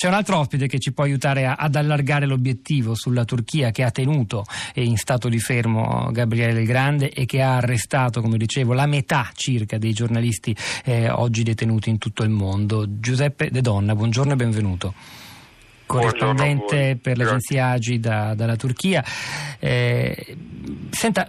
C'è un altro ospite che ci può aiutare a, ad allargare l'obiettivo sulla Turchia che ha tenuto in stato di fermo Gabriele Del Grande e che ha arrestato, come dicevo, la metà circa dei giornalisti eh, oggi detenuti in tutto il mondo. Giuseppe De Donna, buongiorno e benvenuto corrispondente per l'agenzia Agi da, dalla Turchia. Eh, senta,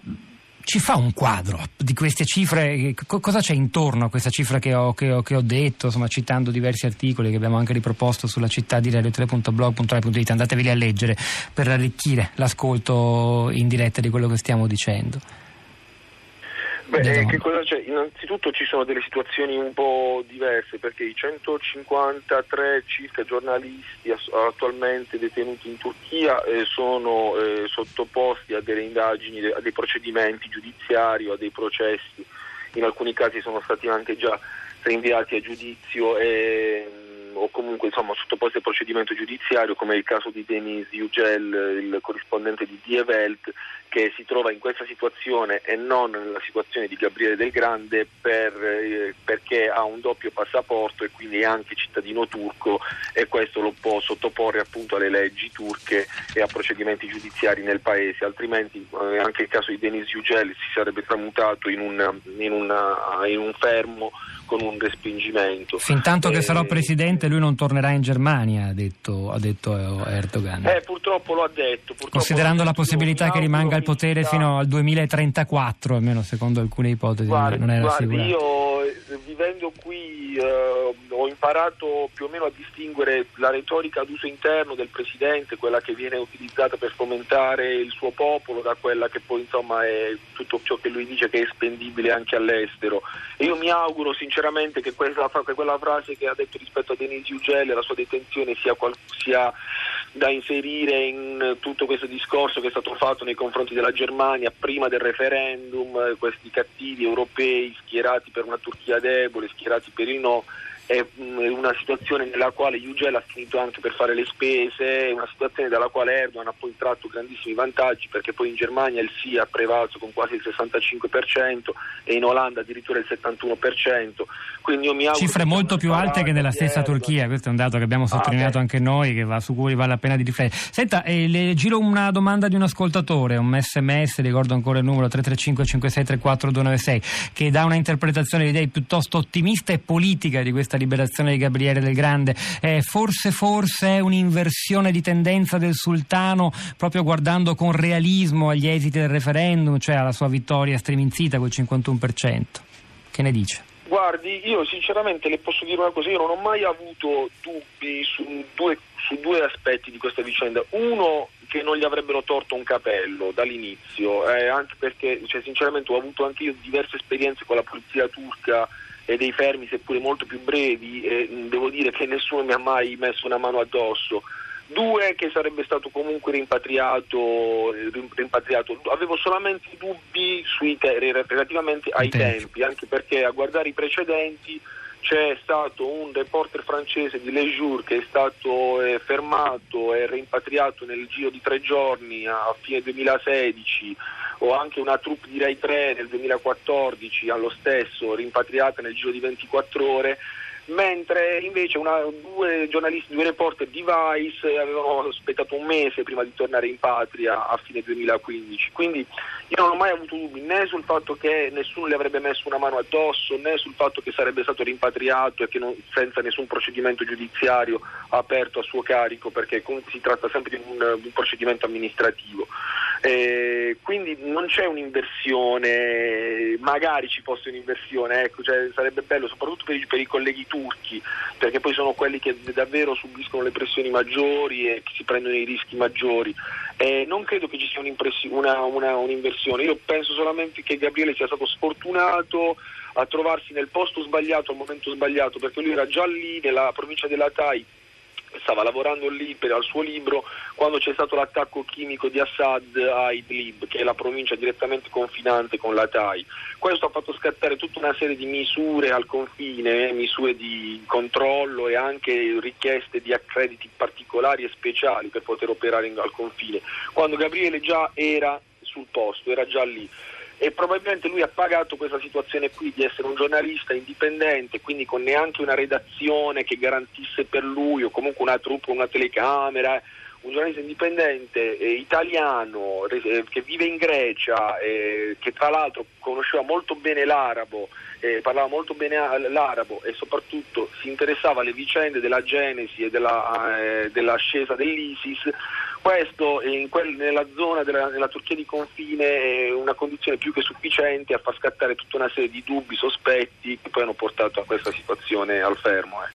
ci fa un quadro di queste cifre? cosa c'è intorno a questa cifra che ho, che ho, che ho detto, insomma, citando diversi articoli che abbiamo anche riproposto sulla città di radio3.blog.rai.it? Andateveli a leggere per arricchire l'ascolto in diretta di quello che stiamo dicendo. Beh, eh, che cosa c'è? Innanzitutto ci sono delle situazioni un po' diverse perché i 153 circa giornalisti attualmente detenuti in Turchia eh, sono eh, sottoposti a delle indagini, a dei procedimenti giudiziari, a dei processi, in alcuni casi sono stati anche già rinviati a giudizio e, o comunque insomma, sottoposti a procedimento giudiziario come il caso di Denis Yücel, il corrispondente di Die Welt che si trova in questa situazione e non nella situazione di Gabriele Del Grande per, eh, perché ha un doppio passaporto e quindi è anche cittadino turco e questo lo può sottoporre appunto alle leggi turche e a procedimenti giudiziari nel paese, altrimenti eh, anche il caso di Denis Yücel si sarebbe tramutato in, una, in, una, in un fermo con un respingimento. Fin tanto che sarò eh, presidente lui non tornerà in Germania, ha detto, ha detto Erdogan. Eh, purtroppo lo ha detto. Considerando la possibilità che rimanga al potere fino al 2034, almeno secondo alcune ipotesi, guardi, non era guardi, sicuro. Io eh, vivendo qui eh, ho imparato più o meno a distinguere la retorica ad uso interno del presidente, quella che viene utilizzata per fomentare il suo popolo, da quella che poi insomma è tutto ciò che lui dice che è spendibile anche all'estero. E io mi auguro sinceramente che, quella, che quella frase che ha detto rispetto a Denis Ugelle, la sua detenzione, sia, sia da inserire in tutto questo discorso che è stato fatto nei confronti della Germania prima del referendum, questi cattivi europei schierati per una Turchia debole, schierati per il no è una situazione nella quale Ugel ha finito anche per fare le spese, è una situazione dalla quale Erdogan ha poi tratto grandissimi vantaggi perché poi in Germania il sì ha prevalso con quasi il 65% e in Olanda addirittura il 71%. Quindi io mi auguro Cifre molto più alte che nella stessa Erdogan. Turchia, questo è un dato che abbiamo sottolineato ah, anche noi, va, su cui vale la pena di riflettere. Senta, eh, le giro una domanda di un ascoltatore, un sms, ricordo ancora il numero 335 5634 296, che dà una interpretazione di idee piuttosto ottimista e politica di questa liberazione di Gabriele del Grande. Eh, forse, forse è un'inversione di tendenza del sultano proprio guardando con realismo agli esiti del referendum, cioè alla sua vittoria striminzita col 51%. Che ne dice? Guardi, io sinceramente le posso dire una cosa, io non ho mai avuto dubbi su due, su due aspetti di questa vicenda. Uno, che non gli avrebbero torto un capello dall'inizio, eh, anche perché cioè, sinceramente ho avuto anche io diverse esperienze con la polizia turca e dei fermi seppure molto più brevi e devo dire che nessuno mi ha mai messo una mano addosso. Due, che sarebbe stato comunque rimpatriato, rimpatriato. avevo solamente dubbi sui te- relativamente ai tempi, anche perché a guardare i precedenti c'è stato un reporter francese di Le Jour che è stato eh, fermato e rimpatriato nel giro di tre giorni a fine 2016 o anche una troupe di Rai 3 nel 2014 allo stesso rimpatriata nel giro di 24 ore mentre invece una, due giornalisti, due reporter di Vice avevano aspettato un mese prima di tornare in patria a fine 2015. Quindi io non ho mai avuto dubbi né sul fatto che nessuno le avrebbe messo una mano addosso, né sul fatto che sarebbe stato rimpatriato e che non, senza nessun procedimento giudiziario aperto a suo carico, perché si tratta sempre di un, un procedimento amministrativo. Eh, quindi non c'è un'inversione, magari ci fosse un'inversione, ecco, cioè sarebbe bello soprattutto per i, per i, colleghi turchi, perché poi sono quelli che davvero subiscono le pressioni maggiori e che si prendono i rischi maggiori. Eh, non credo che ci sia una, una, un'inversione, io penso solamente che Gabriele sia stato sfortunato a trovarsi nel posto sbagliato al momento sbagliato, perché lui era già lì nella provincia della Tai stava lavorando lì per il suo libro quando c'è stato l'attacco chimico di Assad a Idlib, che è la provincia direttamente confinante con la TAI. Questo ha fatto scattare tutta una serie di misure al confine, misure di controllo e anche richieste di accrediti particolari e speciali per poter operare al confine, quando Gabriele già era sul posto, era già lì. E probabilmente lui ha pagato questa situazione qui di essere un giornalista indipendente, quindi con neanche una redazione che garantisse per lui o comunque una truppa, una telecamera un giornalista indipendente eh, italiano eh, che vive in Grecia, eh, che tra l'altro conosceva molto bene l'arabo, eh, parlava molto bene l'arabo e soprattutto si interessava alle vicende della genesi e della, eh, dell'ascesa dell'ISIS, questo quel, nella zona della nella Turchia di confine è una condizione più che sufficiente a far scattare tutta una serie di dubbi, sospetti che poi hanno portato a questa situazione al fermo. Eh.